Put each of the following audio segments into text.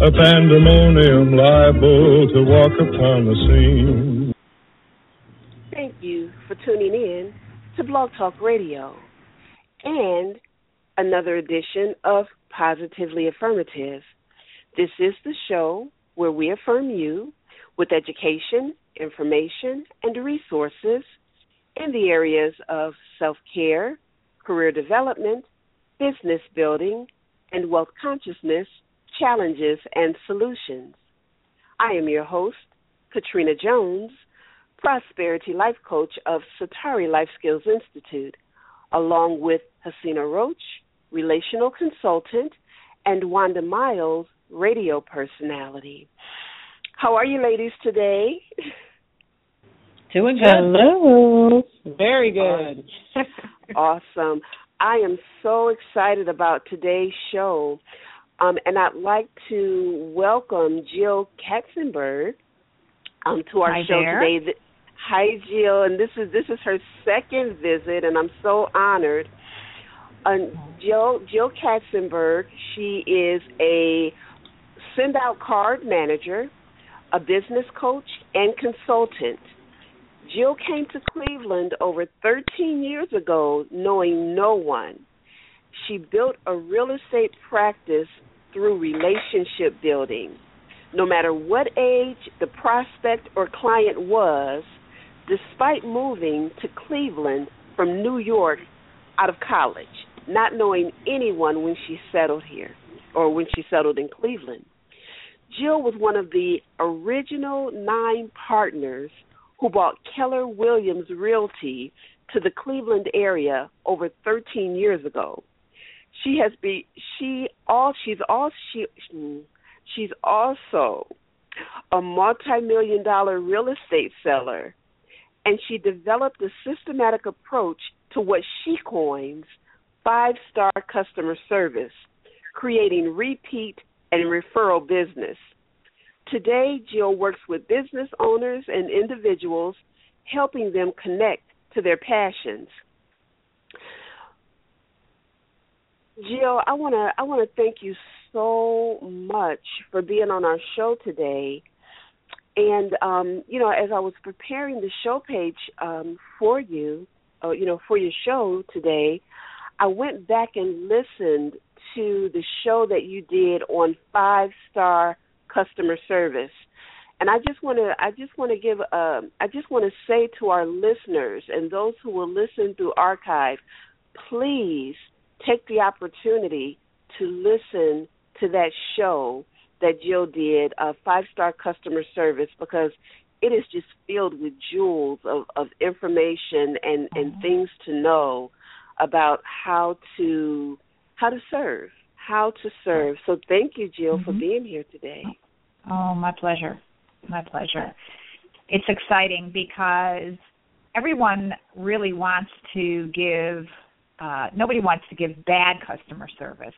a pandemonium liable to walk upon the scene. Thank you for tuning in to Blog Talk Radio and another edition of Positively Affirmative. This is the show where we affirm you with education, information, and resources in the areas of self care, career development, business building, and wealth consciousness challenges, and solutions. I am your host, Katrina Jones, Prosperity Life Coach of Satari Life Skills Institute, along with Hasina Roach, Relational Consultant, and Wanda Miles, Radio Personality. How are you ladies today? Doing good. Hello. Very good. awesome. I am so excited about today's show. Um, and I'd like to welcome Jill Katzenberg um, to our Hi show there. today. Hi, Jill, and this is this is her second visit, and I'm so honored. Um, Jill Jill Katzenberg, she is a send out card manager, a business coach, and consultant. Jill came to Cleveland over 13 years ago, knowing no one. She built a real estate practice through relationship building. No matter what age the prospect or client was, despite moving to Cleveland from New York out of college, not knowing anyone when she settled here or when she settled in Cleveland. Jill was one of the original nine partners who brought Keller Williams Realty to the Cleveland area over 13 years ago she has be she all she's all she she's also a multi-million dollar real estate seller. And she developed a systematic approach to what she coins five-star customer service creating repeat and referral business. Today jill works with business owners and individuals helping them connect to their passions Jill, I want to I want to thank you so much for being on our show today. And um, you know, as I was preparing the show page um, for you, uh, you know, for your show today, I went back and listened to the show that you did on five star customer service. And I just want to I just want to give um, I just want to say to our listeners and those who will listen through archive, please take the opportunity to listen to that show that Jill did, uh, Five Star Customer Service, because it is just filled with jewels of, of information and, and Mm-hmm. things to know about how to how to serve, how to serve. So thank you, Jill, for Mhm. being here today. Oh, my pleasure. My pleasure. It's exciting because everyone really wants to give uh, nobody wants to give bad customer service.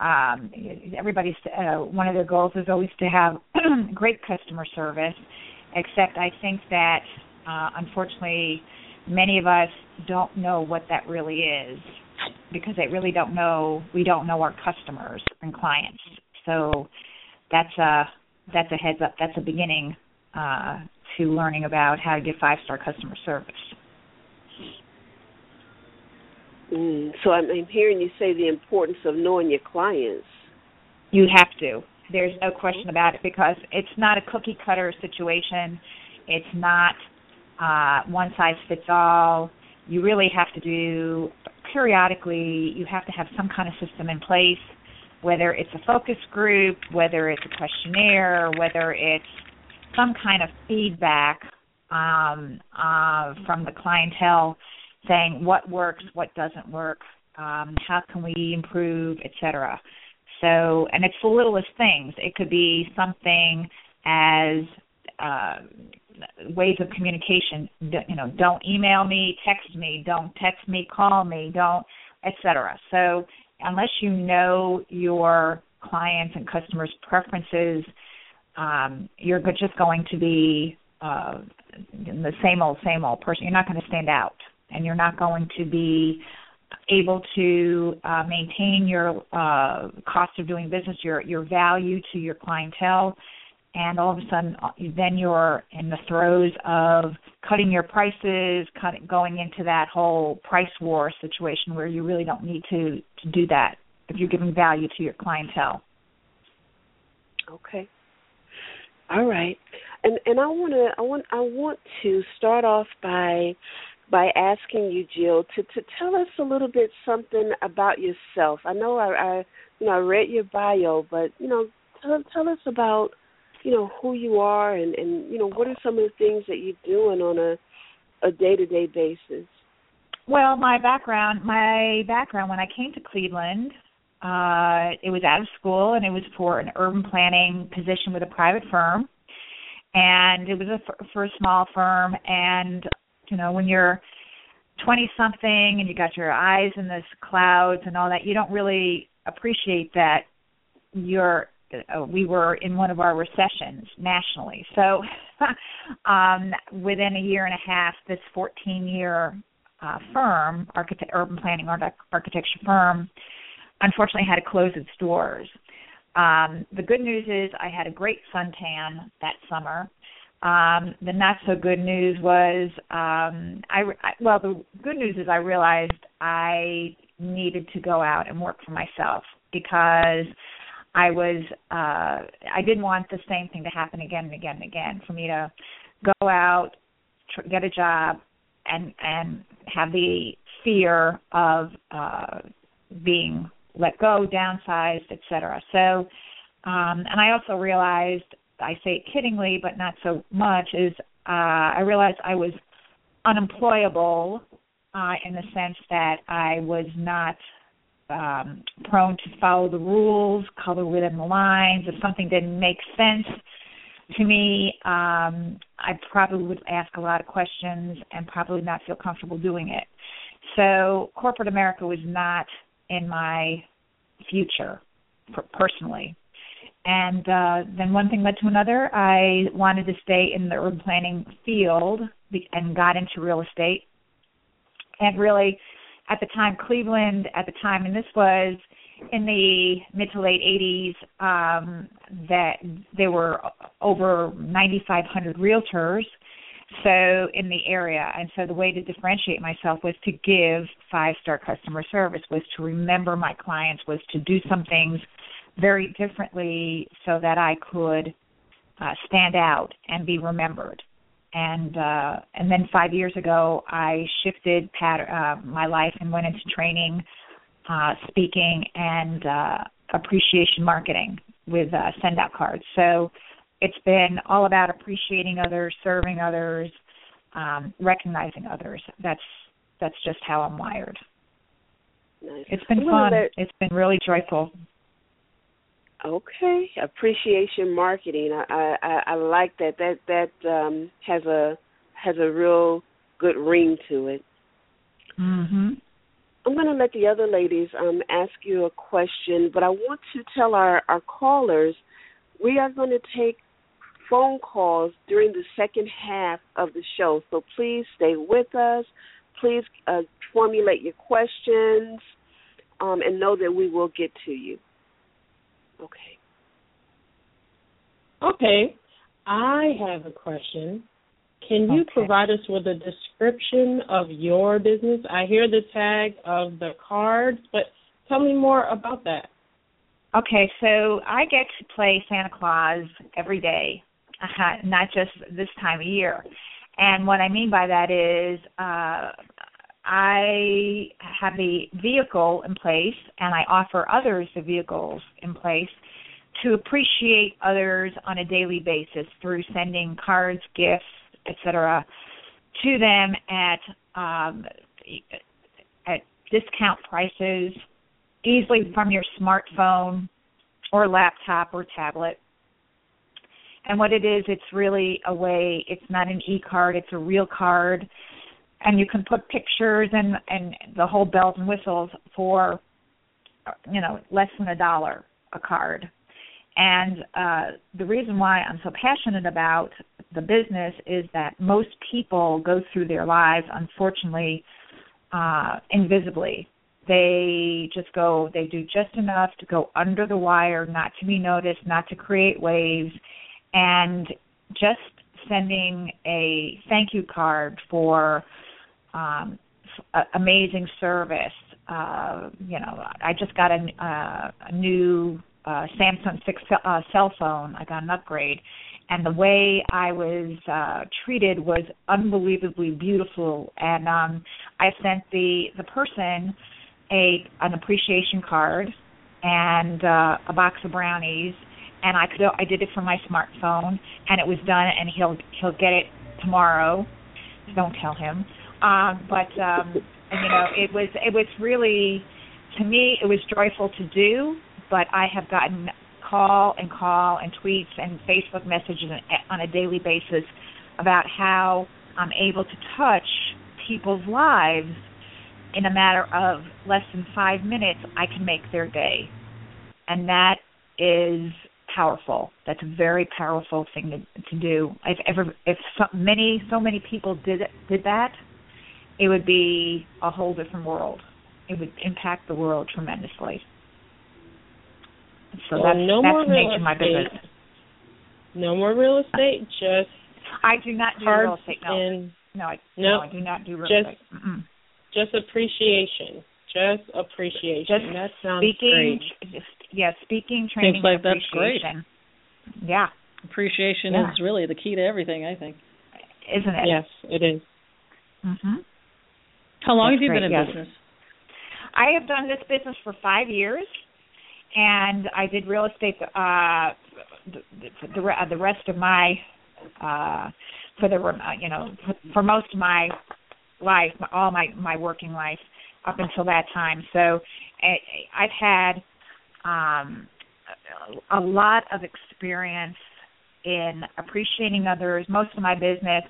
Um, everybody's uh, one of their goals is always to have great customer service. Except I think that uh, unfortunately many of us don't know what that really is because they really don't know. We don't know our customers and clients. So that's a that's a heads up. That's a beginning uh, to learning about how to give five star customer service. Mm, so I'm, I'm hearing you say the importance of knowing your clients. You have to. There's no question about it because it's not a cookie cutter situation. It's not uh, one size fits all. You really have to do periodically. You have to have some kind of system in place, whether it's a focus group, whether it's a questionnaire, whether it's some kind of feedback um, uh, from the clientele saying what works, what doesn't work, um, how can we improve, etc. So, and it's the littlest things. It could be something as uh, ways of communication. You know, don't email me, text me, don't text me, call me, don't, etc. So, unless you know your clients and customers' preferences, um, you're just going to be uh, the same old, same old person. You're not going to stand out, and you're not going to be able to uh, maintain your uh, cost of doing business, your your value to your clientele, and all of a sudden, uh, then you're in the throes of cutting your prices, cutting, going into that whole price war situation where you really don't need to to do that if you're giving value to your clientele. Okay. All right. And and I want to I want I want to start off by by asking you, Jill, to to tell us a little bit something about yourself. I know I, I you know I read your bio, but you know tell tell us about you know who you are and and you know what are some of the things that you're doing on a a day to day basis. Well, my background my background when I came to Cleveland, uh, it was out of school and it was for an urban planning position with a private firm. And it was a, for a small firm. And, you know, when you're 20 something and you got your eyes in the clouds and all that, you don't really appreciate that you're uh, we were in one of our recessions nationally. So um, within a year and a half, this 14 year uh, firm, architect, urban planning architecture firm, unfortunately had to close its doors. Um, the good news is I had a great suntan that summer. Um, the not so good news was um, I, I well the good news is I realized I needed to go out and work for myself because I was uh I didn't want the same thing to happen again and again and again for me to go out tr- get a job and and have the fear of uh being let go, downsized, etc. So, um, and I also realized, I say it kiddingly, but not so much, is uh, I realized I was unemployable uh, in the sense that I was not um, prone to follow the rules, color within the lines. If something didn't make sense to me, um, I probably would ask a lot of questions and probably not feel comfortable doing it. So corporate America was not in my future personally. And uh, then one thing led to another. I wanted to stay in the urban planning field and got into real estate. And really, at the time, Cleveland, at the time, and this was in the mid to late 80s, um, that there were over 9,500 realtors so in the area and so the way to differentiate myself was to give five star customer service was to remember my clients was to do some things very differently so that i could uh, stand out and be remembered and uh and then 5 years ago i shifted pat- uh, my life and went into training uh speaking and uh appreciation marketing with uh SendOutCards so it's been all about appreciating others, serving others, um, recognizing others. That's that's just how I'm wired. Nice. It's been fun. It's been really joyful. Okay, appreciation marketing. I, I I like that. That that um, has a has a real good ring to it. Mhm. I'm going to let the other ladies um, ask you a question, but I want to tell our, our callers we are going to take phone calls during the second half of the show. So please stay with us. Please uh, formulate your questions um, and know that we will get to you. Okay. Okay. I have a question. Can you okay. provide us with a description of your business? I hear the tag of the cards, but tell me more about that. Okay, so I get to play Santa Claus every day uh, not just this time of year. And what I mean by that is uh, I have a vehicle in place and I offer others the vehicles in place to appreciate others on a daily basis through sending cards, gifts, etc. to them at um, at discount prices, easily from your smartphone or laptop or tablet. And what it is, it's really a way. It's not an e-card; it's a real card, and you can put pictures and and the whole bells and whistles for, you know, less than a dollar a card. And uh, the reason why I'm so passionate about the business is that most people go through their lives, unfortunately, uh, invisibly. They just go, they do just enough to go under the wire, not to be noticed, not to create waves, and just sending a thank you card for um, amazing service. Uh, you know, I just got a, uh, a new uh, Samsung six uh, cell phone. I got an upgrade, and the way I was uh, treated was unbelievably beautiful. And um, I sent the the person a an appreciation card and uh, a box of brownies, and I could I did it from my smartphone, and it was done. And he'll he'll get it tomorrow. Don't tell him. Um, but um, you know, it was it was really to me it was joyful to do but I have gotten call and call and tweets and Facebook messages on a daily basis about how I'm able to touch people's lives in a matter of less than five minutes. I can make their day, and that is powerful. That's a very powerful thing to, to do. If ever, if so many, so many people did did that, it would be a whole different world. It would impact the world tremendously. So well, that's, no that's more the nature of my business. No more real estate, just I do not do real estate. No, no, I, no, no, I do not do real just- estate. Mm-mm. just appreciation. Just appreciation. Just that sounds speaking, great. just, yeah, speaking, training, like and that's great. Yeah, Appreciation Yeah. is really the key to everything, I think. isn't it? Yes, it is. hmm How long That's have you great, been in yes. business? I have done this business for five years, and I did real estate uh, the the, the, rest of my uh, for the uh, you know for, for most of my life, all my my working life up until that time. So I, I've had um, a lot of experience in appreciating others. Most of my business,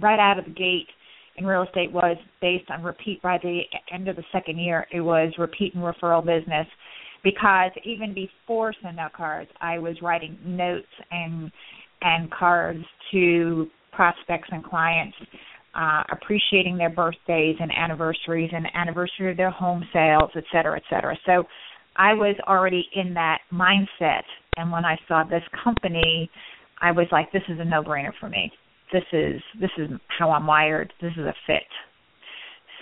right out of the gate in real estate, was based on repeat. By the end of the second year, it was repeat and referral business. Because even before SendOutCards, I was writing notes and and cards to prospects and clients, uh, appreciating their birthdays and anniversaries and anniversary of their home sales, et cetera, et cetera. So I was already in that mindset, and when I saw this company, I was like, "This is a no-brainer for me. This is this is how I'm wired. This is a fit."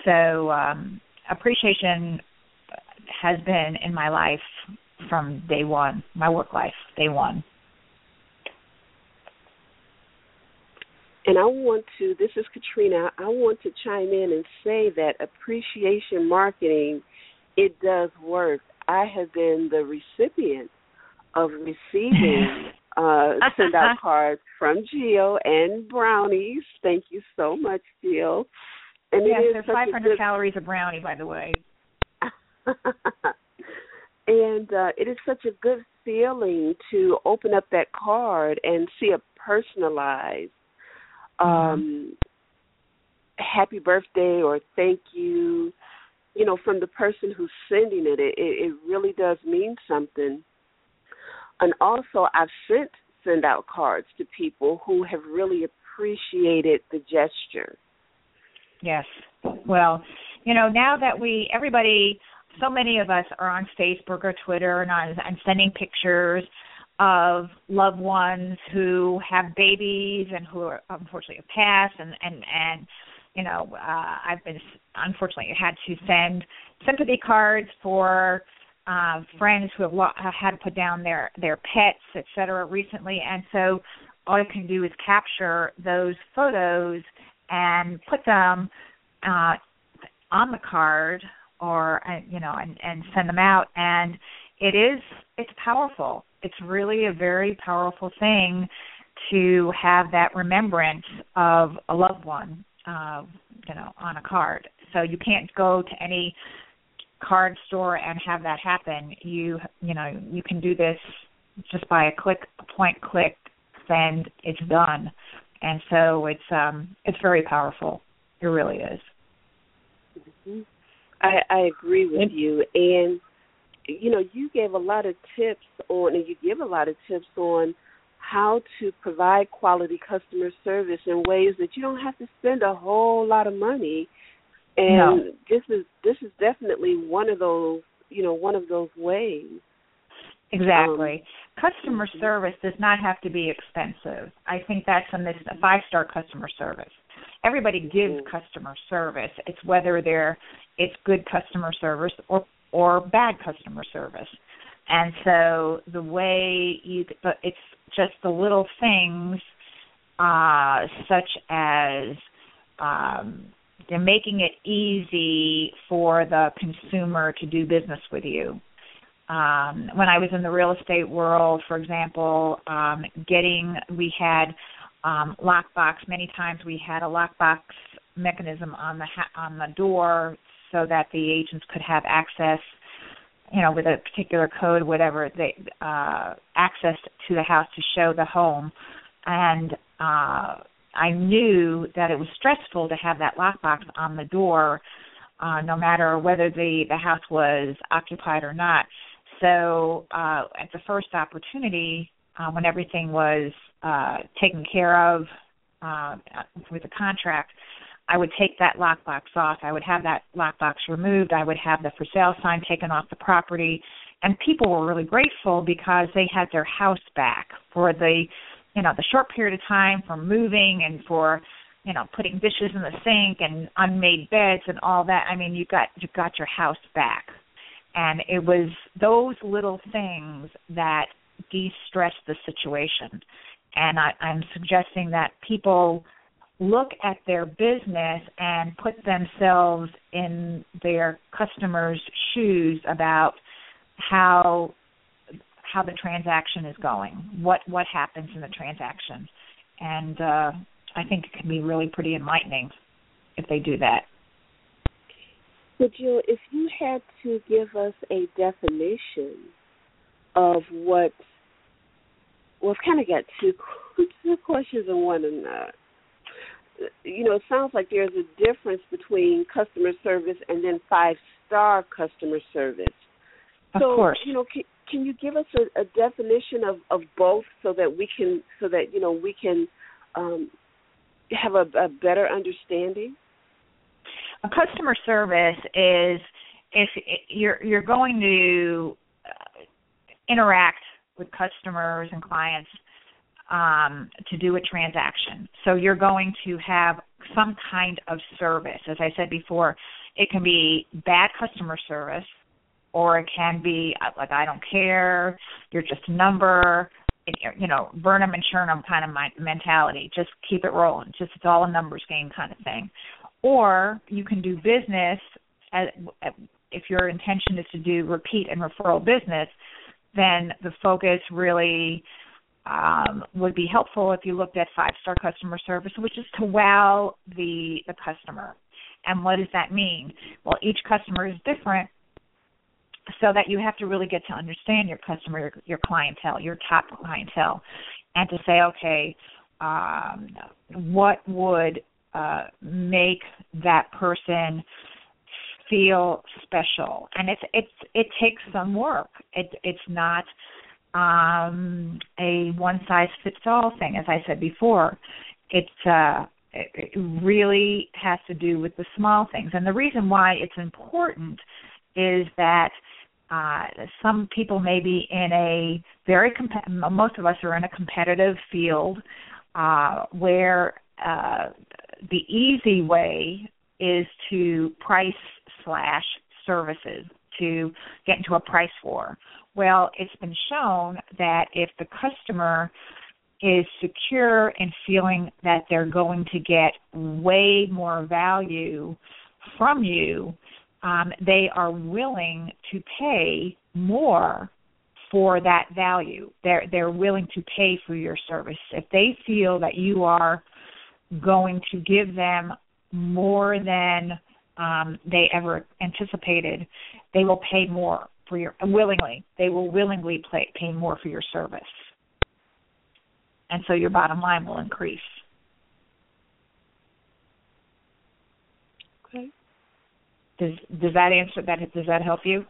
So um, appreciation has been in my life from day one, my work life, day one. And I want to, this is Katrina, I want to chime in and say that appreciation marketing, it does work. I have been the recipient of receiving uh, send out cards from Jill and brownies. Thank you so much, Jill. And yes, there's 500 good calories of brownie, by the way. and uh, it is such a good feeling to open up that card and see a personalized um happy birthday or thank you you know from the person who's sending it it it really does mean something and also i've sent send out cards to people who have really appreciated the gesture Yes. Well, you know, now that we everybody so many of us are on Facebook or Twitter and and sending pictures of loved ones who have babies and who are unfortunately have passed and and and you know uh I've been unfortunately had to send sympathy cards for uh friends who have lo- had to put down their their pets et cetera recently. And so all you can do is capture those photos and put them uh on the card or uh, you know and and send them out. And it is it's powerful. It's really a very powerful thing to have that remembrance of a loved one uh you know on a card. So you can't go to any card store and have that happen. You you know you can do this just by a click, a point click, send. It's done, and so it's um it's very powerful. It really is. Mm-hmm. I, I agree with you, and you know you gave a lot of tips on, and you give a lot of tips on how to provide quality customer service in ways that you don't have to spend a whole lot of money. And no. this is this is definitely one of those you know one of those ways. Exactly. Um, customer mm-hmm. service does not have to be expensive. I think that's a, a five star customer service. Everybody gives mm-hmm. customer service. It's whether they're it's good customer service or or bad customer service. And so the way you but it's just the little things uh such as um they're making it easy for the consumer to do business with you. Um, when I was in the real estate world, for example, um, getting we had um, lockbox. Many times we had a lockbox mechanism on the ha- on the door so that the agents could have access, you know, with a particular code, whatever they uh, access to the house to show the home, and uh, I knew that it was stressful to have that lockbox on the door, uh, no matter whether the the house was occupied or not. So uh, at the first opportunity, uh, when everything was uh, taken care of uh, with the contract, I would take that lockbox off. I would have that lockbox removed. I would have the for sale sign taken off the property, and people were really grateful because they had their house back for the you know the short period of time for moving and for you know putting dishes in the sink and unmade beds and all that i mean you got you got your house back. And it was those little things that de-stress the situation. And I, i'm suggesting that people look at their business and put themselves in their customers shoes about how how the transaction is going, what what happens in the transaction, and uh, I think it can be really pretty enlightening if they do that. Would Jill, if you had to give us a definition of what, well, I've kind of got two two questions in one, and uh, you know, it sounds like there's a difference between customer service and then five star customer service. Of so, course. you know, can, can you give us a, a definition of, of both so that we can so that you know we can um, have a, a better understanding? A customer service is if you're you're going to uh, interact with customers and clients um, to do a transaction. So you're going to have some kind of service. As I said before, it can be bad customer service, or it can be uh, like I don't care, you're just a number, you know, burn them and churn them kind of mentality. Just keep it rolling. Just it's all a numbers game kind of thing. Or you can do business as, if your intention is to do repeat and referral business, then the focus really um, would be helpful if you looked at five star customer service, which is to wow the the customer. And what does that mean? Well, each customer is different, so that you have to really get to understand your customer, your, your clientele, your top clientele, and to say, okay, um, what would uh, make that person feel special? And it's it's it takes some work. It it's not um, a one size fits all thing, as I said before. It's uh, it really has to do with the small things, and the reason why it's important is that uh, some people may be in a very comp- most of us are in a competitive field uh, where uh, the easy way is to price slash services to get into a price war. Well, it's been shown that if the customer is secure in feeling that they're going to get way more value from you, um, they are willing to pay more for that value. They're they're willing to pay for your service if they feel that you are going to give them more than um, they ever anticipated, they will pay more for your willingly. They will willingly pay, pay more for your service, and so your bottom line will increase. Okay. Does does that answer that? Does that help you?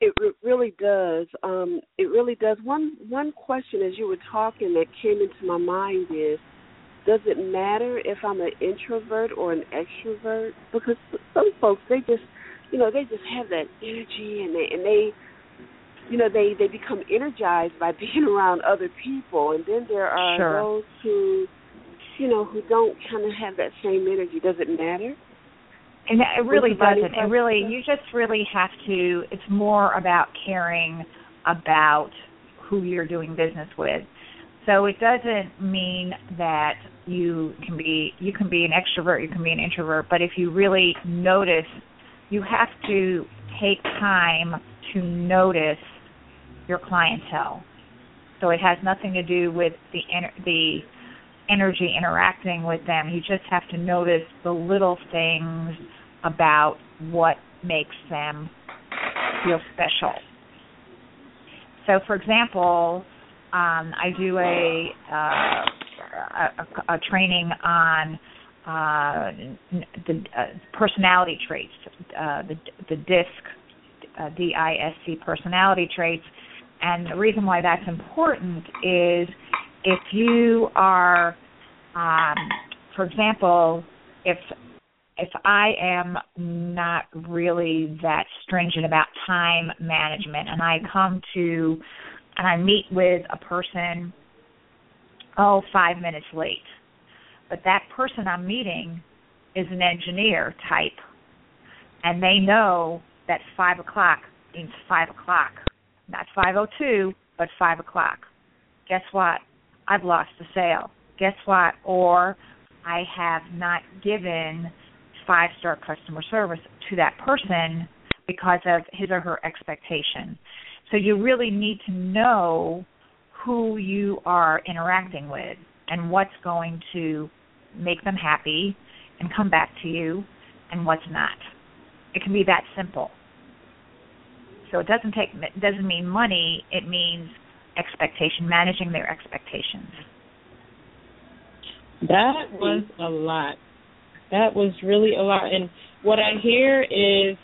It re- really does. Um, it really does. One one question as you were talking that came into my mind is, does it matter if I'm an introvert or an extrovert? Because some folks they just, you know, they just have that energy and they and they, you know, they they become energized by being around other people. And then there are Sure. those who, you know, who don't kind of have that same energy. Does it matter? And it really With the body doesn't. It really, you just really have to. It's more about caring about who you're doing business with. So it doesn't mean that you can be you can be an extrovert, you can be an introvert, but if you really notice, you have to take time to notice your clientele. So it has nothing to do with the the energy interacting with them. You just have to notice the little things about what makes them feel special. So, for example, um, I do a, uh, a, a training on uh, the uh, personality traits, uh, the the DISC, uh, D-I-S-C personality traits, and the reason why that's important is if you are, um, for example, if if I am not really that stringent about time management and I come to and I meet with a person oh five minutes late. But that person I'm meeting is an engineer type and they know that five o'clock means five o'clock. Not five oh two, but five o'clock. Guess what? I've lost the sale. Guess what? Or I have not given five star customer service to that person because of his or her expectation. So you really need to know who you are interacting with and what's going to make them happy and come back to you and what's not. It can be that simple. So it doesn't take it doesn't mean money, it means expectation, managing their expectations. That was a lot. That was really a lot. And what I hear is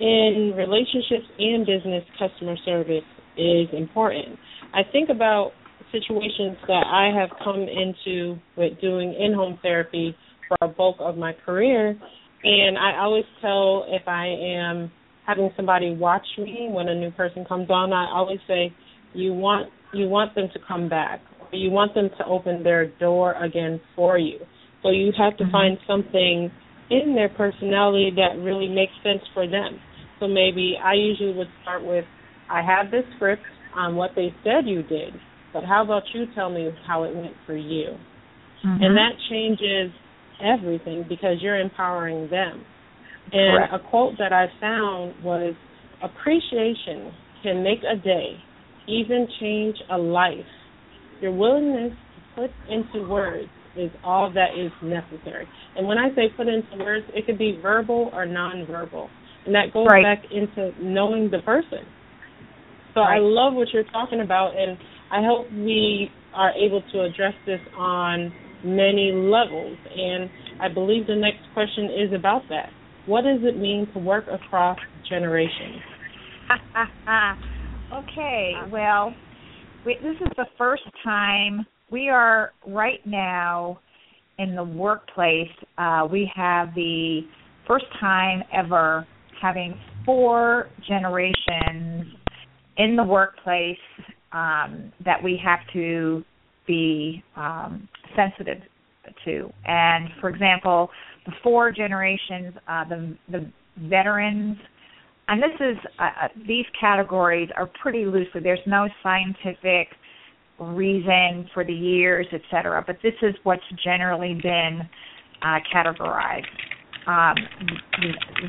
in relationships and business, customer service is important. I think about situations that I have come into with doing in home therapy for a bulk of my career. And I always tell if I am having somebody watch me when a new person comes on, I always say, you want you want them to come back. You want them to open their door again for you. So you have to Mhm. find something in their personality that really makes sense for them. So maybe I usually would start with, I have this script on what they said you did, but how about you tell me how it went for you? Mhm. And that changes everything because you're empowering them. And Correct. a quote that I found was appreciation can make a day, even change a life. Your willingness to put into words is all that is necessary. And when I say put into words, it could be verbal or nonverbal. And that goes Right. back into knowing the person. So I love what you're talking about and I hope we are able to address this on many levels. And I believe the next question is about that. What does it mean to work across generations? okay, well, we, this is the first time we are right now in the workplace. Uh, we have the first time ever having four generations in the workplace um, that we have to be um, sensitive to. And for example, the four generations, uh, the the veterans, and this is uh, uh, these categories are pretty loosely. There's no scientific reason for the years, et cetera, but this is what's generally been uh, categorized. Um,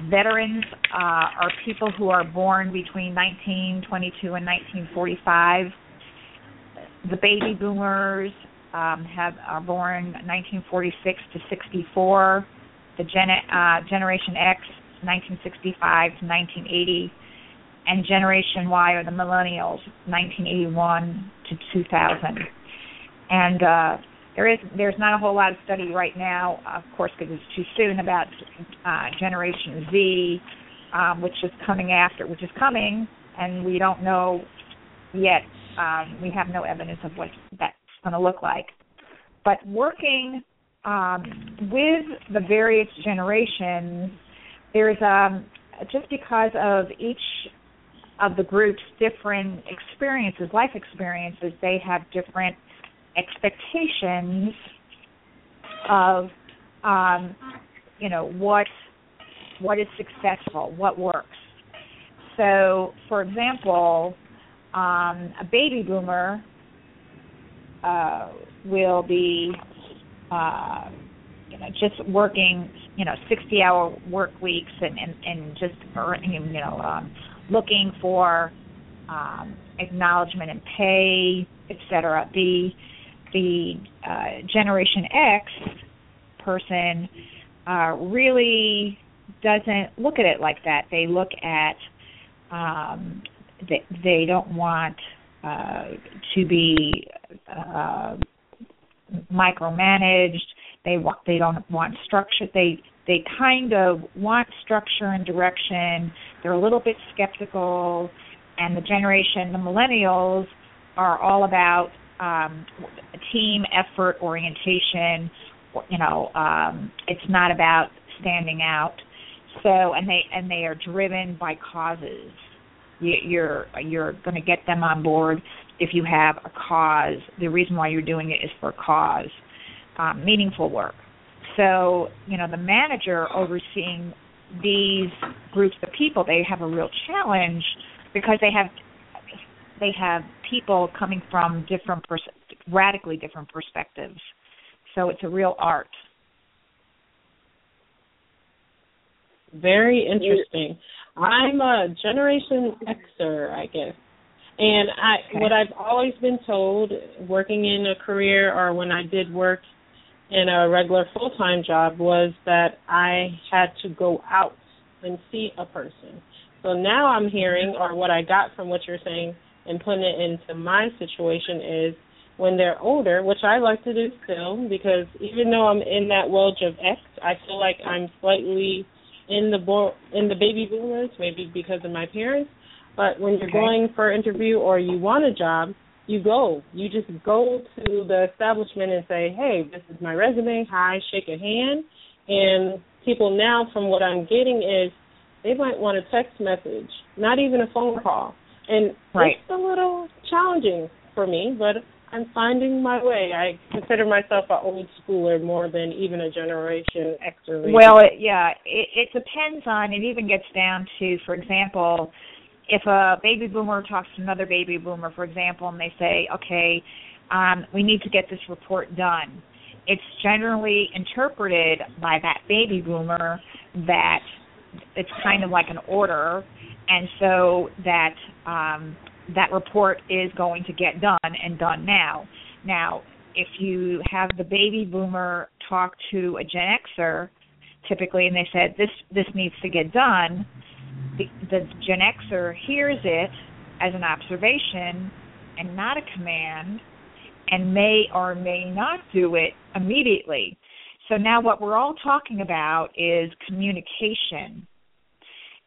veterans uh, are people who are born between 1922 and 1945. The baby boomers um, have are born 1946 to 64. the Gen, uh, Generation X, 1965 to 1980, and Generation Y or the Millennials, 1981 to 2000. And uh, there is there's not a whole lot of study right now, of course, because it's too soon about uh, Generation Z, um, which is coming after, which is coming, and we don't know yet. Um, we have no evidence of what that's going to look like. But working um, with the various generations, there's um, just because of each of the group's different experiences, life experiences, they have different expectations of, um, you know, what what is successful, what works. So, for example, um, a baby boomer uh, will be, uh, you know, just working, you know, 60-hour work weeks and and, and just earning, you know, um, looking for um, acknowledgement and pay, etc. The the uh, Generation X person uh, really doesn't look at it like that. They look at um, they, they don't want uh, to be uh, micromanaged. They want they don't want structure. They they kind of want structure and direction. They're a little bit skeptical, and the generation, the millennials, are all about um, team effort orientation. You know, um, it's not about standing out. So, and they and they are driven by causes. You, you're you're going to get them on board if you have a cause. The reason why you're doing it is for cause, um, meaningful work. So, you know, the manager overseeing these groups of people, they have a real challenge because they have they have people coming from different pers- radically different perspectives. So it's a real art. Very interesting. I'm a Generation Xer, I guess. And I Okay. what I've always been told working in a career or when I did work in a regular full-time job was that I had to go out and see a person. So now I'm hearing or what I got from what you're saying and putting it into my situation is when they're older, which I like to do still because even though I'm in that wedge of X, I feel like I'm slightly in the bo- in the baby boomers, maybe because of my parents. But when you're Okay. going for an interview or you want a job, you go. You just go to the establishment and say, "Hey, this is my resume. Hi, shake a hand." And people now, from what I'm getting, is they might want a text message, not even a phone call. And Right. it's a little challenging for me, but I'm finding my way. I consider myself an old schooler more than even a Generation X Well, it, yeah, it, it depends on. It even gets down to, for example, if a baby boomer talks to another baby boomer, for example, and they say, "Okay, um, we need to get this report done," it's generally interpreted by that baby boomer that it's kind of like an order, and so that um, that report is going to get done and done now. Now, if you have the baby boomer talk to a Gen Xer, typically, and they said this this needs to get done, the, the Gen Xer hears it as an observation and not a command, and may or may not do it immediately. So now what we're all talking about is communication.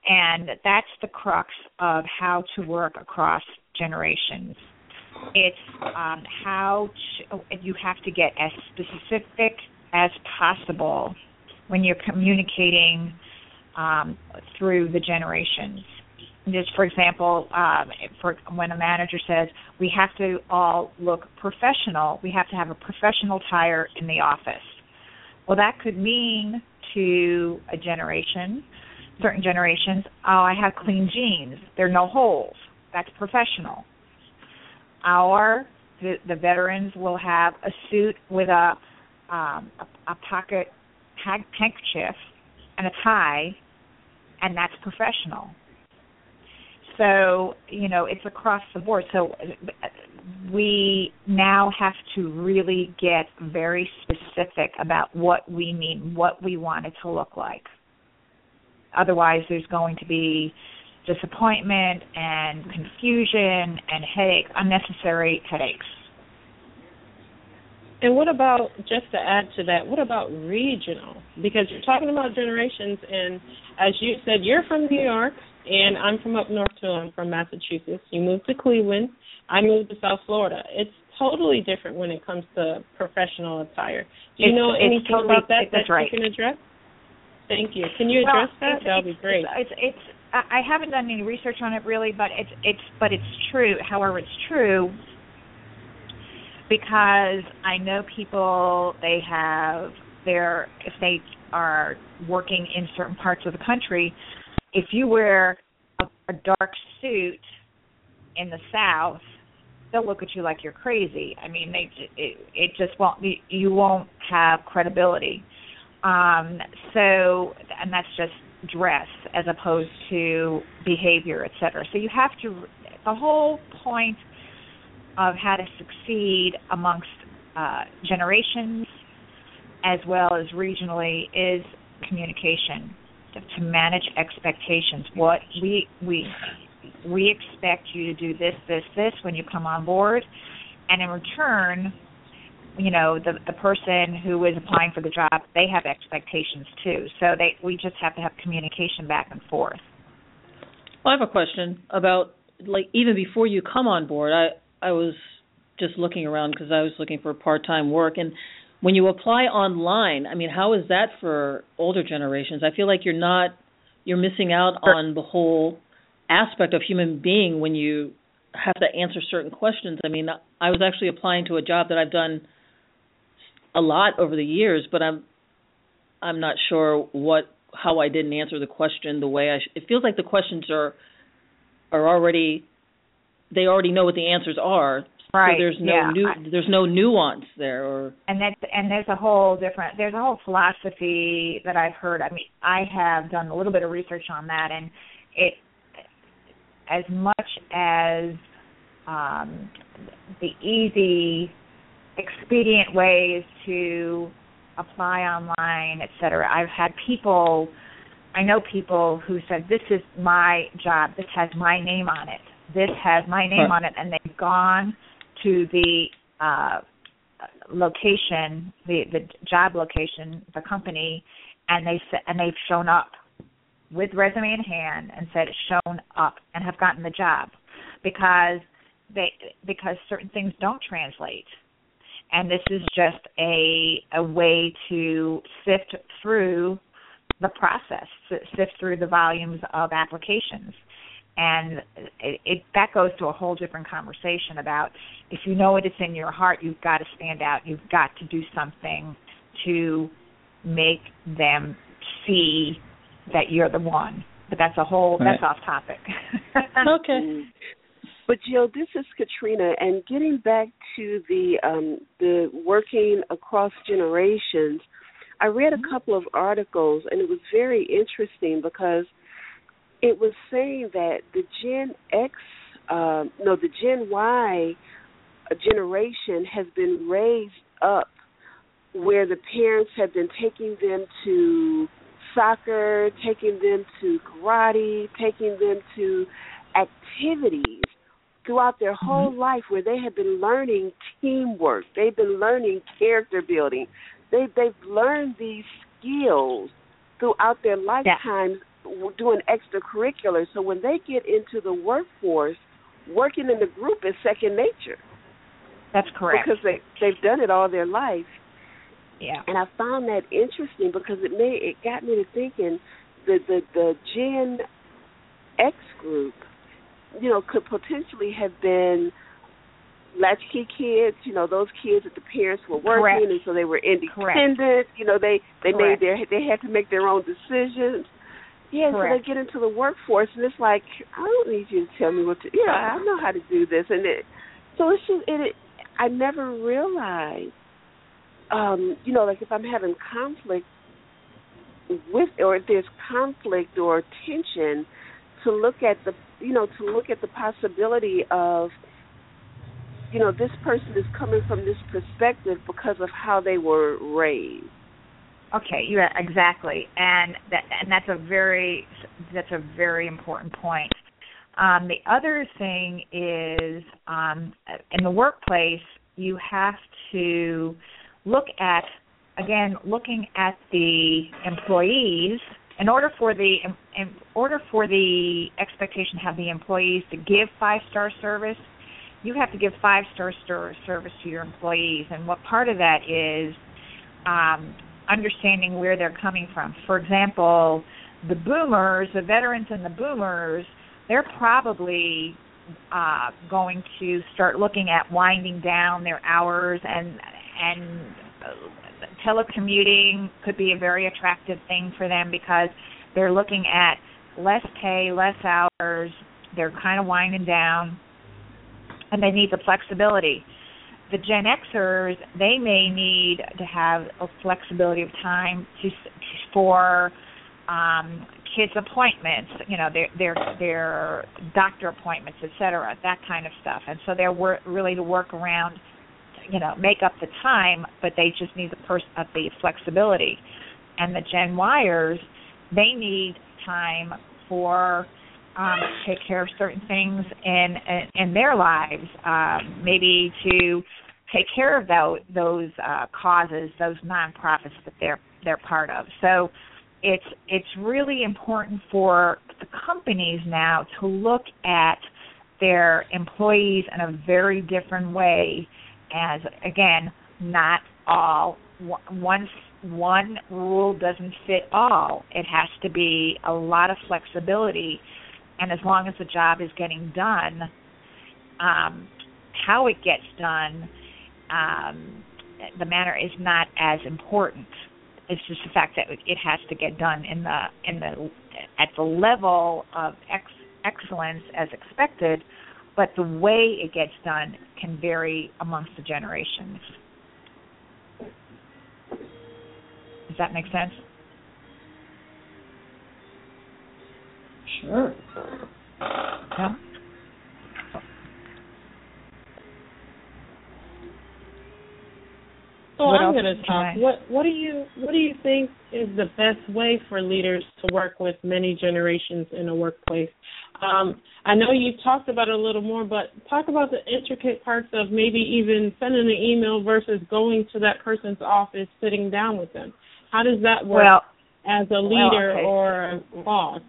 And that's the crux of how to work across generations. It's um, how to, you have to get as specific as possible when you're communicating um, through the generations. Just for example, um, for when a manager says we have to all look professional, we have to have a professional tire in the office. Well, that could mean to a generation, certain generations, oh, I have clean jeans. There are no holes. That's professional. Our the, the veterans will have a suit with a um, a, a pocket hand- handkerchief and a tie, and that's professional. So you know it's across the board. So we now have to really get very specific specific about what we mean, what we want it to look like. Otherwise, there's going to be disappointment and confusion and headache, unnecessary headaches. And what about just to add to that? What about regional? Because you're talking about generations, and as you said, you're from New York, and I'm from up north too. I'm from Massachusetts. You moved to Cleveland. I moved to South Florida. It's totally different when it comes to professional attire. Do you It's- know anything totally- about that that right. you can address? Thank you. Can you Well, address that? That'll be great. It's, it's it's I I haven't done any research on it really, but it's it's but it's true. However, it's true because I know people they have their if they are working in certain parts of the country, if you wear a, a dark suit in the South, they'll look at you like you're crazy. I mean, they it, it just won't you won't have credibility. Um, so, and that's just dress as opposed to behavior, et cetera. So you have to. The whole point of how to succeed amongst uh, generations as well as regionally is communication to, manage expectations. What we we we expect you to do this, this, this when you come on board, and in return, you know the the person who is applying for the job they have expectations too. So they we just have to have communication back and forth. Well, I have a question about like even before you come on board. I I was just looking around because I was looking for part-time work and when you apply online, I mean, how is that for older generations? I feel like you're not you're missing out on the whole aspect of human being when you have to answer certain questions. I mean, I was actually applying to a job that I've done a lot over the years, but I'm I'm not sure what how I didn't answer the question the way I. Sh- it feels like the questions are are already they already know what the answers are. Right. So there's no yeah. new I- there's no nuance there or and that's and there's a whole different there's a whole philosophy that I've heard. I mean, I have done a little bit of research on that, and it as much as um, the easy, expedient ways to apply online, et cetera. I've had people, I know people who said, "This is my job. This has my name on it. This has my name on it," and they've gone to the uh, location, the the job location, the company, and they and they've shown up with resume in hand and said shown up and have gotten the job. Because they because certain things don't translate. And this is just a a way to sift through the process si- sift through the volumes of applications and it, it that goes to a whole different conversation about if you know it is in your heart you've got to stand out. You've got to do something to make them see that you're the one. But that's a whole that's off topic. Okay. But Jill, this is Katrina, and getting back to the um, the working across generations, I read a couple of articles, and it was very interesting because it was saying that the Gen X, um, no, the Gen Y generation has been raised up where the parents have been taking them to soccer, taking them to karate, taking them to activities throughout their whole life where they have been learning teamwork. They've been learning character building. They they've learned these skills throughout their lifetimes doing extracurricular. So when they get into the workforce, working in the group is second nature that's correct because they they've done it all their life. yeah And I found that interesting because it made it got me to thinking the the the Gen X group, you know, could potentially have been latchkey kids. You know, those kids that the parents were working, Correct. and so they were independent. You know, they they Correct. made their they had to make their own decisions. Yeah, so they get into the workforce, and it's like I don't need you to tell me what to. You know, I know how to do this, and it. So it's just it. it I never realized um, you know, like if I'm having conflict with, or if there's conflict or tension, to look at the, you know, to look at the possibility of you know this person is coming from this perspective because of how they were raised. Okay, yeah, exactly, and that and that's a very that's a very important point. Um, the other thing is um, in the workplace, you have to look at again looking at the employees. In order for the in order for the expectation to have the employees to give five star service you have to give five star service to your employees. And what part of that is um, understanding where they're coming from for example the boomers the veterans and the boomers they're probably uh, going to start looking at winding down their hours and and telecommuting could be a very attractive thing for them because they're looking at less pay, less hours, they're kind of winding down, and they need the flexibility. The Gen Xers, they may need to have a flexibility of time to for um, kids' appointments, you know, their their their doctor appointments, et cetera, that kind of stuff. And so they're wor- really to work around you know make up the time, but they just need the person uh, the flexibility. And the Gen Yers, they need time for um, take care of certain things in in, their lives, um, maybe to take care of those those uh, causes, those nonprofits that they're they're part of. So it's it's really important for the companies now to look at their employees in a very different way as again not all one one rule doesn't fit all it has to be a lot of flexibility and as long as the job is getting done um, how it gets done um, the manner is not as important it's just the fact that it has to get done in the in the at the level of ex- excellence as expected but the way it gets done can vary amongst the generations. Does that make sense? Sure. Yeah. So What I'm going to talk. I- What What do you What do you think is the best way for leaders to work with many generations in a workplace? Um, I know you've talked about it a little more, but talk about the intricate parts of maybe even sending an email versus going to that person's office, sitting down with them. How does that work Well, as a leader okay. or a boss?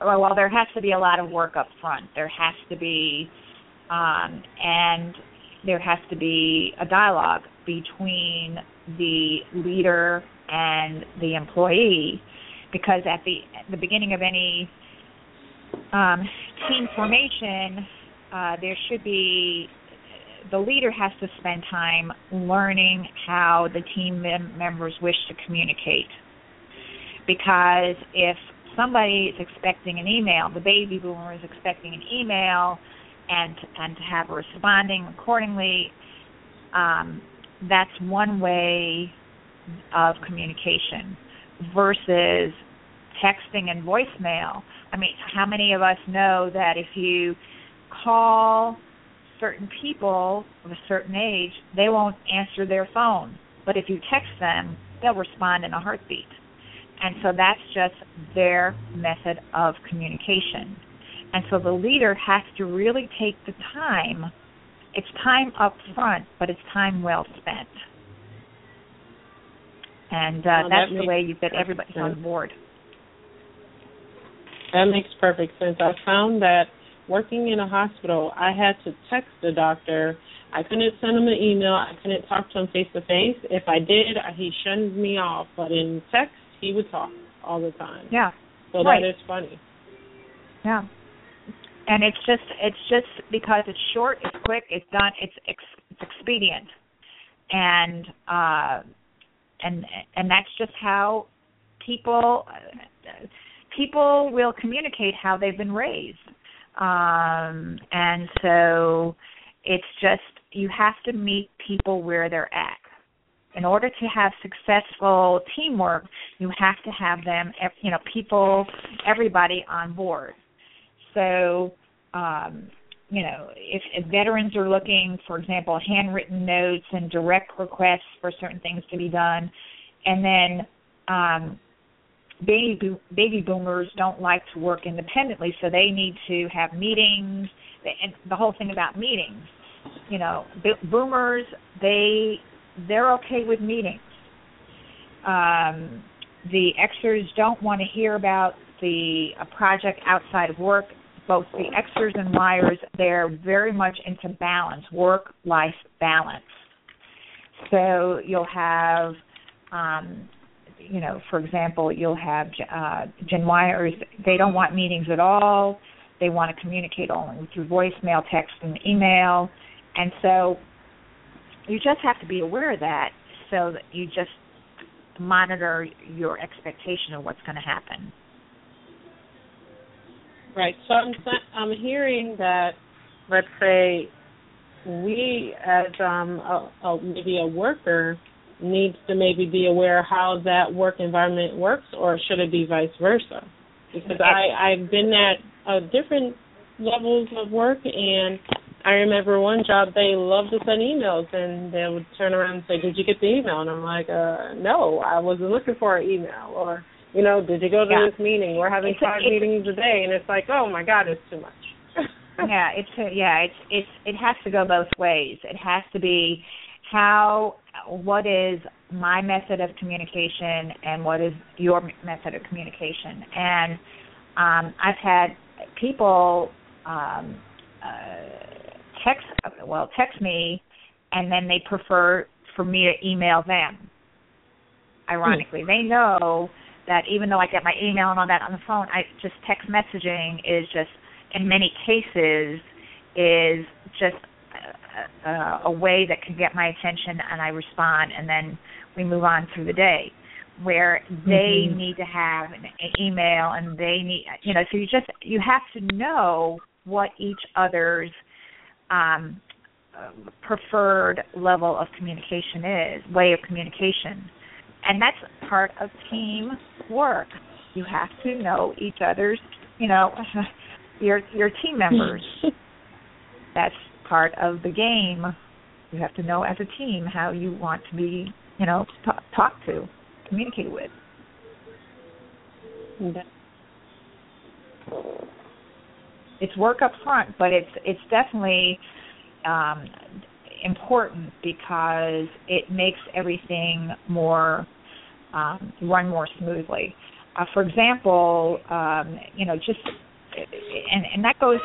Well, there has to be a lot of work up front. There has to be, um, and there has to be a dialogue between the leader and the employee, because at the at the beginning of any um, team formation, uh, there should be the leader has to spend time learning how the team mem- members wish to communicate. Because if somebody is expecting an email, the baby boomer is expecting an email, and and to have a responding accordingly, um, that's one way of communication versus texting and voicemail. I mean, how many of us know that if you call certain people of a certain age, they won't answer their phone. But if you text them, they'll respond in a heartbeat. And so that's just their method of communication. And so the leader has to really take the time. It's time up front, but it's time well spent. And uh, Well, that that's the way you get everybody sense. on board. That makes perfect sense. I found that working in a hospital, I had to text the doctor. I couldn't send him an email. I couldn't talk to him face to face. If I did, he shunned me off. But in text, he would talk all the time. Yeah. So right. that is funny. Yeah. And it's just it's just because it's short, it's quick, it's done, it's ex, it's expedient, and uh, and and that's just how people people will communicate how they've been raised, um, and so it's just you have to meet people where they're at. In order to have successful teamwork, you have to have them, you know, people, everybody on board. So um, you know, if, if veterans are looking, for example, handwritten notes and direct requests for certain things to be done, and then um, baby baby boomers don't like to work independently, so they need to have meetings. And the whole thing about meetings, you know, boomers they they're okay with meetings. Um, the Xers don't want to hear about the a project outside of work. Both the Xers and Yers, they're very much into balance, work-life balance. So you'll have, um, you know, for example, you'll have uh, Gen Yers. They don't want meetings at all. They want to communicate only through voicemail, text, and email. And so you just have to be aware of that so that you just monitor your expectation of what's going to happen. Right. So I'm I'm hearing that, let's say, we as um a, a, maybe a worker needs to maybe be aware how that work environment works, or should it be vice versa? Because I I've been at uh, different levels of work, and I remember one job they loved to send emails, and they would turn around and say, "Did you get the email?" And I'm like, uh, "No, I wasn't looking for an email." Or you know, did you go to yeah. this meeting? We're having it's five a, meetings a day, and it's like, oh my god, it's too much. yeah, it's a, yeah, it's it's it has to go both ways. It has to be how what is my method of communication and what is your method of communication. And um, I've had people um, uh, text well text me, and then they prefer for me to email them. Ironically, hmm. they know that even though I get my email and all that on the phone, I just text messaging is just in many cases is just a, a way that can get my attention and I respond and then we move on through the day where they mm-hmm. need to have an, an email and they need you know so you just you have to know what each other's um preferred level of communication is way of communication and that's part of team work. You have to know each other's, you know, your your team members. that's part of the game. You have to know as a team how you want to be, you know, t- talk to, communicate with. It's work up front, but it's it's definitely um, important because it makes everything more um, run more smoothly. Uh, for example, um, you know, just and and that goes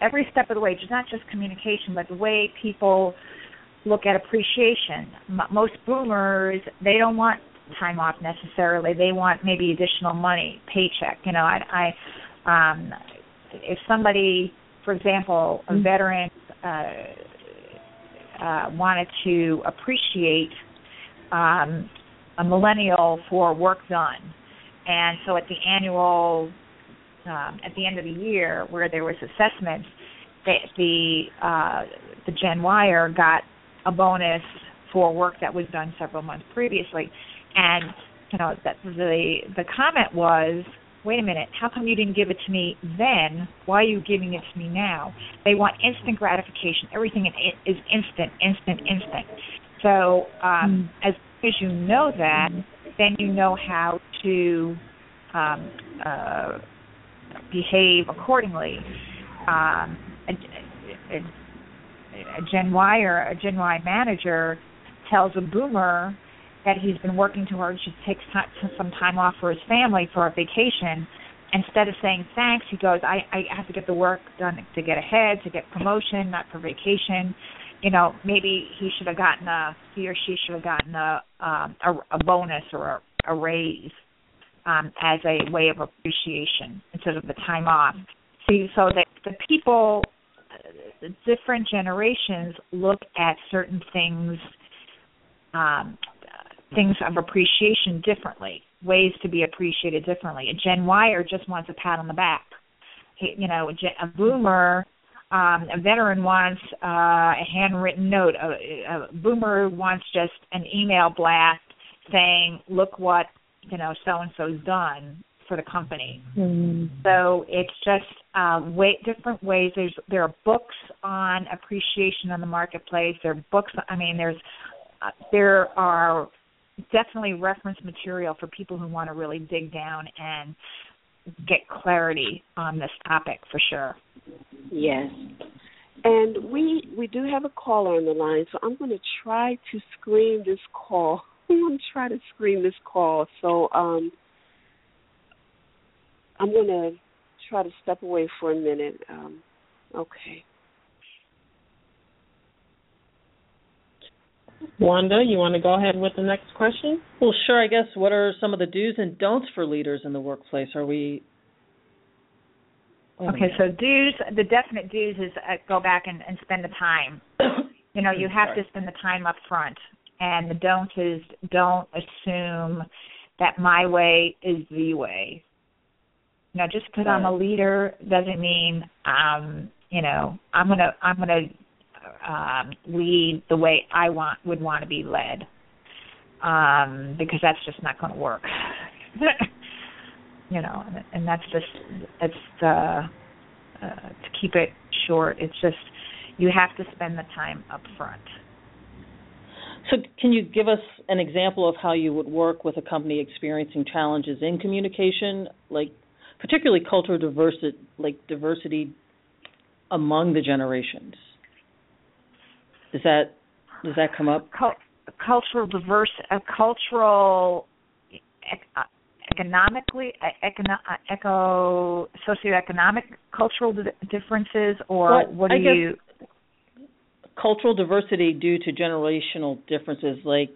every step of the way. Just not just communication, but the way people look at appreciation. M- most boomers they don't want time off necessarily. They want maybe additional money, paycheck. You know, I, I um, if somebody, for example, a mm-hmm. veteran. Uh, uh, wanted to appreciate um, a millennial for work done, and so at the annual, um, at the end of the year, where there was assessments, the the, uh, the Gen Yer got a bonus for work that was done several months previously, and you know that the the comment was wait a minute, how come you didn't give it to me then? Why are you giving it to me now? They want instant gratification. Everything is instant, instant, instant. So um, mm. as as you know that, then you know how to um, uh, behave accordingly. Um, a, a, a Gen Y or a Gen Y manager tells a boomer that he's been working too hard, should take some time off for his family for a vacation. Instead of saying thanks, he goes, I, I have to get the work done to get ahead, to get promotion, not for vacation. You know, maybe he should have gotten a, he or she should have gotten a, um, a, a bonus or a, a raise um, as a way of appreciation instead of the time off. See, so that the people, uh, different generations look at certain things um, things of appreciation differently, ways to be appreciated differently. A Gen Yer just wants a pat on the back. You know, a, boomer, um, a veteran wants uh, a handwritten note. A, a boomer wants just an email blast saying, "Look what you know so and so's done." for the company. Mm. So it's just uh, way different ways. There's there are books on appreciation in the marketplace. There are books. I mean, there's uh, there are definitely reference material for people who want to really dig down and get clarity on this topic for sure. Yes. And we we do have a caller on the line, so I'm going to try to screen this call. I'm going to try to screen this call. So um, I'm going to try to step away for a minute. Um, okay. Wanda, you want to go ahead with the next question? Well, sure. I guess what are some of the do's and don'ts for leaders in the workplace? Are we Okay, so do's, the definite do's is uh, go back and, and spend the time. you know, you have Sorry. to spend the time up front. And the don't is don't assume that my way is the way. You know, just because I'm a leader doesn't mean um, you know, I'm gonna I'm gonna um lead the way I want would want to be led. Um, because that's just not gonna work. you know, and, and that's just it's the uh, to keep it short. It's just you have to spend the time up front. So, can you give us an example of how you would work with a company experiencing challenges in communication, like particularly cultural diversity, like diversity among the generations? Does that does that come up? Cul- cultural diverse, uh, cultural, uh, economically, econo- uh, eco, socioeconomic, cultural di- differences, or Well, what do you? Cultural diversity due to generational differences, like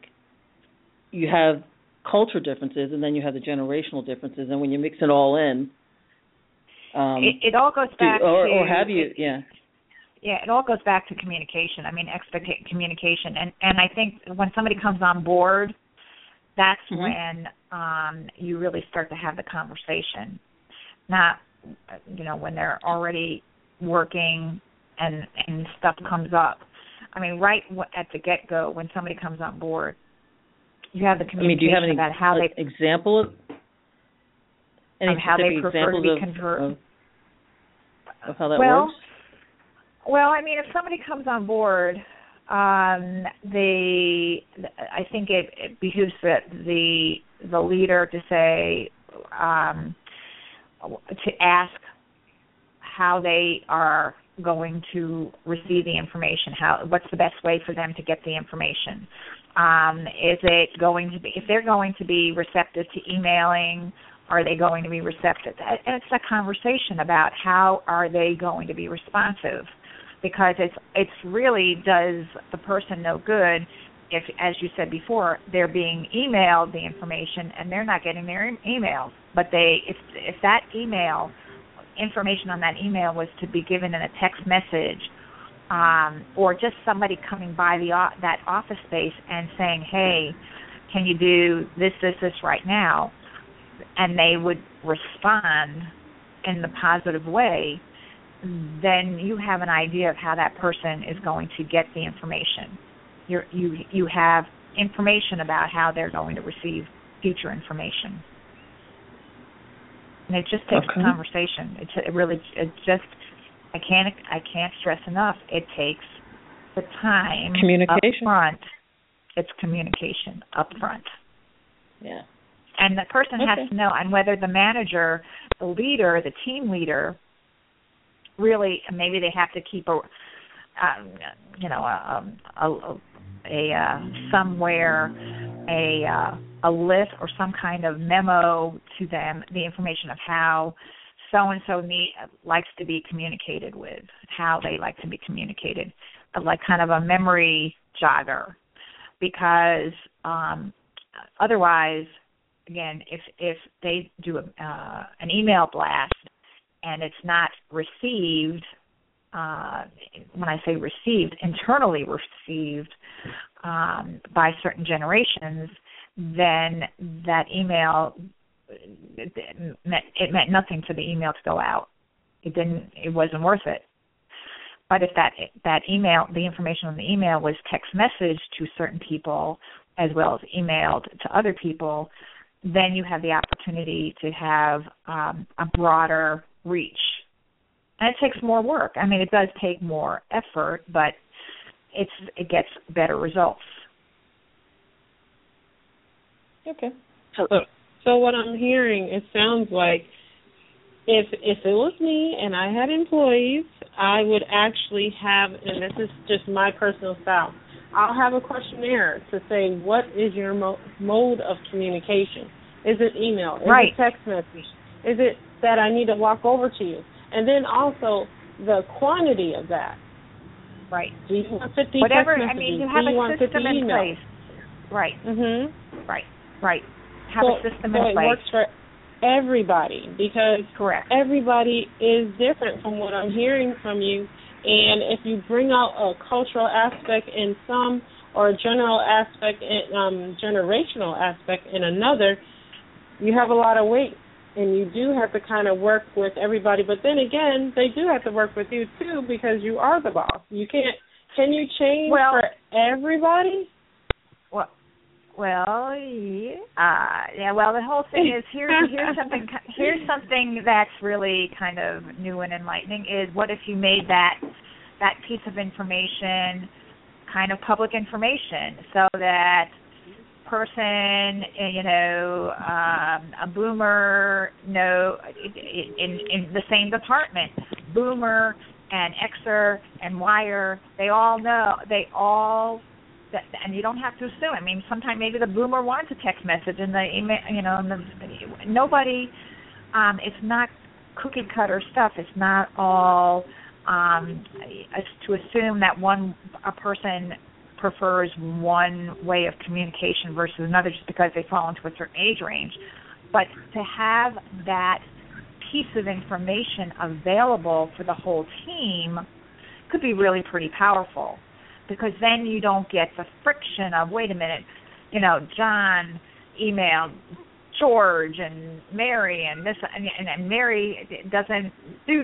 you have culture differences, and then you have the generational differences, and when you mix it all in, um, it, it all goes do, back or, to or have you? Yeah. Yeah it all goes back to communication i mean expect communication and and i think when somebody comes on board that's Mhm. when um you really start to have the conversation not you know when they're already working and and stuff comes up i mean right at the get go when somebody comes on board you have the I mean, do communication you have any about how they example of any how they prefer to be of, convert- of, of how that well, works? Well, I mean, if somebody comes on board, um, they, I think it, it behooves the, the the leader to say, um, to ask how they are going to receive the information. How what's the best way for them to get the information? Um, is it going to be if they're going to be receptive to emailing? Are they going to be receptive? And it's a conversation about how are they going to be responsive because it's it's really does the person no good if as you said before they're being emailed the information and they're not getting their em- emails. But they if if that email information on that email was to be given in a text message um or just somebody coming by the that office space and saying hey can you do this this this right now? and they would respond in the positive way then you have an idea of how that person is going to get the information. You're, you you have information about how they're going to receive future information, and it just takes Okay. a conversation. It's it really it just I can't I can't stress enough. It takes the time Communication. up front. It's communication up front Yeah. and the person Okay. has to know and whether the manager the leader the team leader really maybe they have to keep a um, you know a a, a, a uh, somewhere a uh, a list or some kind of memo to them the information of how so and so likes to be communicated with how they like to be communicated like kind of a memory jogger. Because um otherwise again if if they do a, uh, an email blast and it's not received uh, when I say received, internally received um, by certain generations, then that email it meant, it meant nothing for the email to go out. It didn't. It wasn't worth it. But if that that email, the information on the email was text message to certain people as well as emailed to other people, then you have the opportunity to have um, a broader reach. And it takes more work. I mean, it does take more effort, but it's it gets better results. Okay. So, so what I'm hearing, it sounds like if if it was me and I had employees, I would actually have, and this is just my personal style. I'll have a questionnaire to say what is your mo- mode of communication. Is it email? Is right. it text message? Is it that I need to walk over to you? And then also the quantity of that. Right. Do you want 50 Whatever. I mean, you have Do a want system 50 in emails? place. Right. Mhm. Right. Right. Have so, a system so in it place. works for everybody because Correct. everybody is different from what I'm hearing from you. And if you bring out a cultural aspect in some or a general aspect in um generational aspect in another, you have a lot of weight. And you do have to kind of work with everybody. But then again, they do have to work with you too because you are the boss. You can't can you change Well- for everybody? Well, well, yeah, uh, yeah. Well, the whole thing is here's here's something here's something that's really kind of new and enlightening. Is what if you made that that piece of information kind of public information, so that person, eh, you know, um, a boomer, no, in in the same department, boomer and Xer and Yer, they all know, they all and you don't have to assume. I mean, sometimes maybe the boomer wants a text message, and the email, you know, and the, nobody. Um, it's not cookie cutter stuff. It's not all um, to assume that one a person prefers one way of communication versus another just because they fall into a certain age range. But to have that piece of information available for the whole team could be really pretty powerful because then you don't get the friction of wait a minute, you know, John emailed George and Mary and this and, and, and Mary doesn't do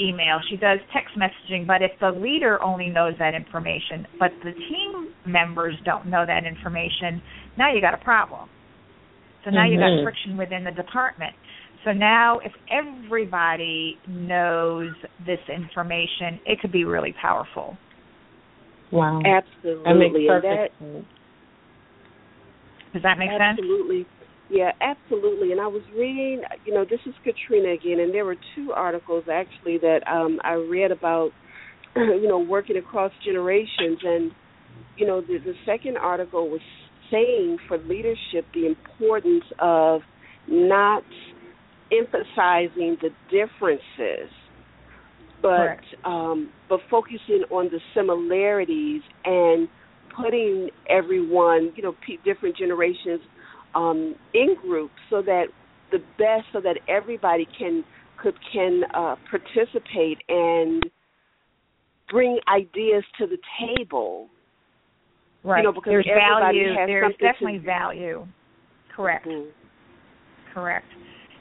email. She does text messaging, but if the leader only knows that information, but the team members don't know that information, now you got a problem. So now you got Mhm. friction within the department. So now if everybody knows this information, it could be really powerful. Wow. Absolutely. That makes perfect that- sense. Does that make sense? absolutely. Yeah, absolutely. And I was reading, you know, this is Katrina again, and there were two articles actually that um, I read about, you know, working across generations. And, you know, the, the second article was saying for leadership the importance of not emphasizing the differences, but um, but focusing on the similarities and putting everyone, you know, pe- different generations um, in groups so that the best, so that everybody can could can uh, participate and bring ideas to the table. Right. You know, because there's value. There's something to- definitely value. Correct. Mhm. Correct.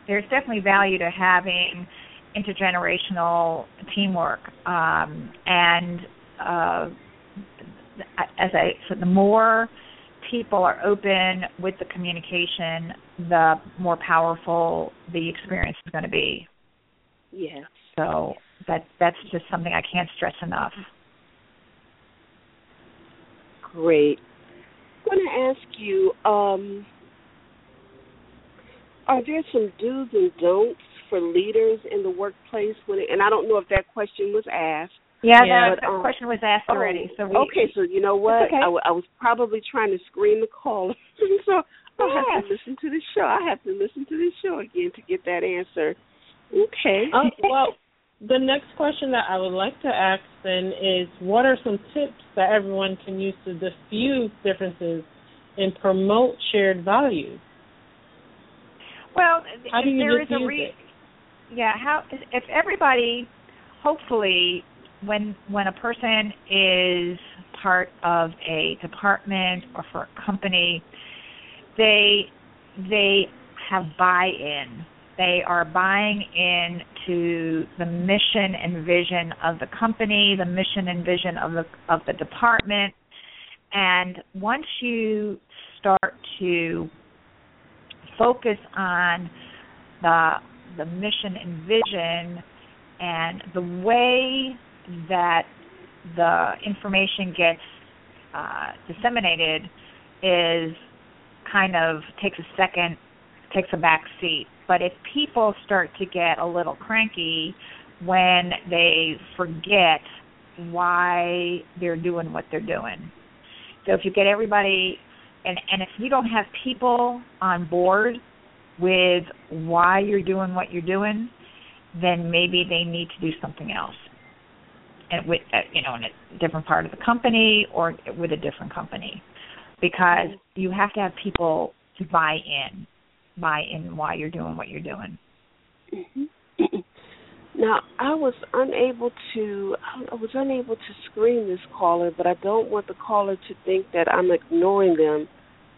There's definitely value to having intergenerational teamwork, um, and uh, as I said, the more people are open with the communication, the more powerful the experience is going to be. Yes. So that that's just something I can't stress enough. Great. I'm going to ask you, um, are there some do's and don'ts for leaders in the workplace? When it, and I don't know if that question was asked. Yeah, Yeah, that, but, um, question was asked already. So we, okay, so you know what? okay. I, w- I was probably trying to screen the caller, so I'll have to listen to the show. I have to listen to the show again to get that answer. Okay. Oh, well, the next question that I would like to ask then is what are some tips that everyone can use to diffuse differences and promote shared values? Well, How do you there is a diffuse re- it? yeah. How if everybody, hopefully, when when a person is part of a department or for a company, they they have buy-in. They are buying in to the mission and vision of the company, the mission and vision of the of the department. And once you start to focus on the the mission and vision and the way that the information gets uh, disseminated is kind of takes a second, takes a back seat. But if people start to get a little cranky when they forget why they're doing what they're doing, so if you get everybody, and and if you don't have people on board with why you're doing what you're doing, then maybe they need to do something else and with uh, you know in a different part of the company or with a different company because you have to have people to buy in buy in why you're doing what you're doing mm-hmm. now i was unable to i was unable to screen this caller but i don't want the caller to think that i'm ignoring them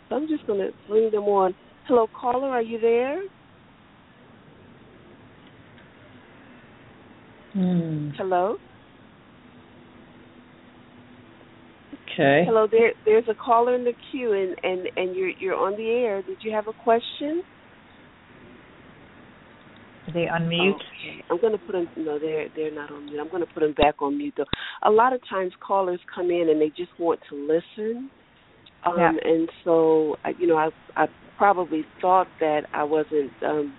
so i'm just going to bring them on hello caller are you there Hmm. Hello. Okay. Hello, there. There's a caller in the queue, and and and you're you're on the air. Did you have a question? Do they unmute? Okay. I'm going to put them. No, they're they're not on mute. I'm going to put them back on mute though. A lot of times callers come in and they just want to listen, um, yeah. and so you know I I probably thought that I wasn't um,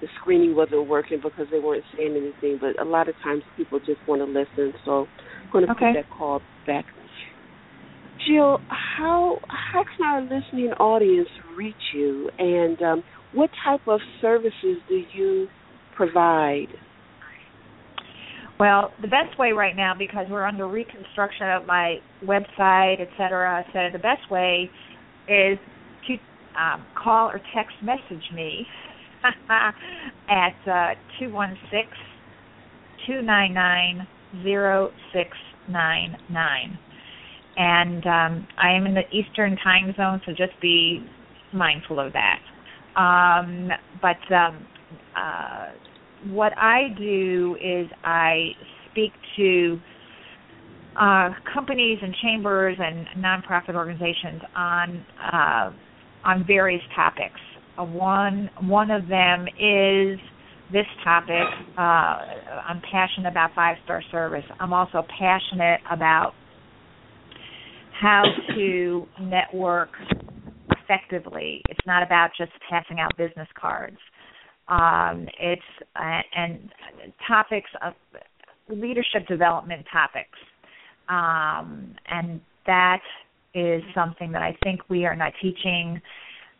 the screening wasn't working because they weren't saying anything. But a lot of times people just want to listen, so I'm going to okay. put that call back Jill, how how can our listening audience reach you, and um, what type of services do you provide? Well, the best way right now, because we're under reconstruction of my website, et cetera, so the best way is to um, call or text message me at uh, two one six two nine nine zero six nine nine and um, I am in the Eastern time zone, so just be mindful of that. Um, but um, uh, what I do is I speak to uh, companies and chambers and nonprofit organizations on uh, on various topics. Uh, one one of them is this topic. Uh, I'm passionate about five star service. I'm also passionate about how to network effectively. It's not about just passing out business cards. Um, it's uh, and topics of leadership development topics, um, and that is something that I think we are not teaching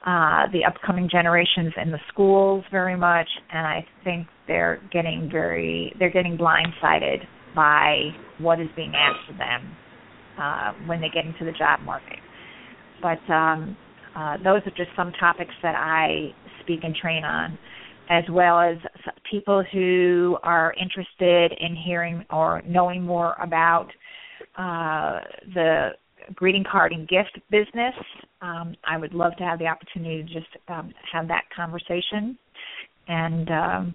uh, the upcoming generations in the schools very much, and I think they're getting very they're getting blindsided by what is being asked of them uh, when they get into the job market. But um, uh, those are just some topics that I speak and train on, as well as people who are interested in hearing or knowing more about uh, the greeting card and gift business. Um, I would love to have the opportunity to just um, have that conversation and um,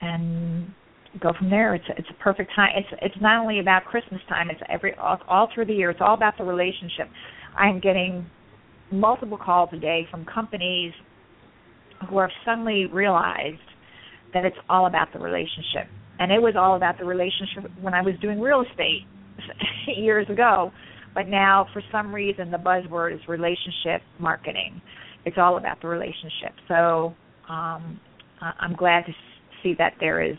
and go from there. It's it's a perfect time. It's it's not only about Christmas time. It's every all, all through the year. It's all about the relationship. I'm getting multiple calls a day from companies who have suddenly realized that it's all about the relationship. And it was all about the relationship when I was doing real estate years ago. But now, for some reason, the buzzword is relationship marketing. It's all about the relationship. So um, I'm glad to see that there is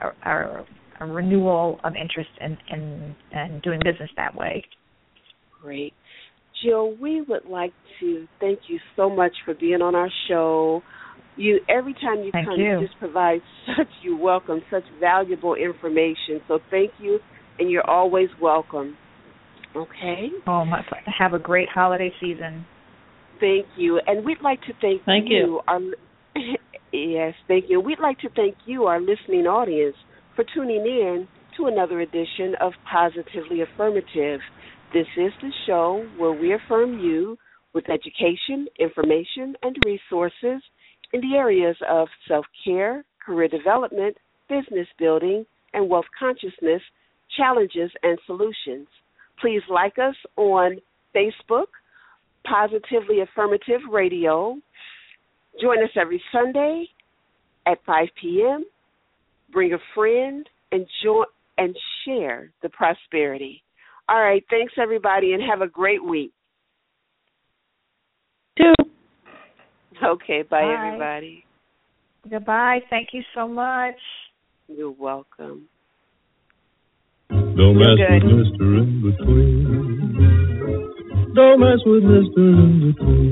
a, a, a renewal of interest in, in, in doing business that way. Great. Jill, we would like to thank you so much for being on our show. You every time you thank come, you. you just provide such you welcome, such valuable information. So thank you, and you're always welcome. Okay. Oh my! Have a great holiday season. Thank you, and we'd like to thank, thank you, you. Our, yes, thank you. We'd like to thank you, our listening audience, for tuning in to another edition of Positively Affirmative. This is the show where we affirm you with education, information, and resources in the areas of self care, career development, business building, and wealth consciousness, challenges, and solutions. Please like us on Facebook, Positively Affirmative Radio. Join us every Sunday at 5 p.m. Bring a friend and join and share the prosperity. All right, thanks everybody and have a great week. Two. Okay, bye, Bye. everybody. Goodbye. Thank you so much. You're welcome. Don't mess good. with Mr. In Between. Don't mess with Mr. In Between.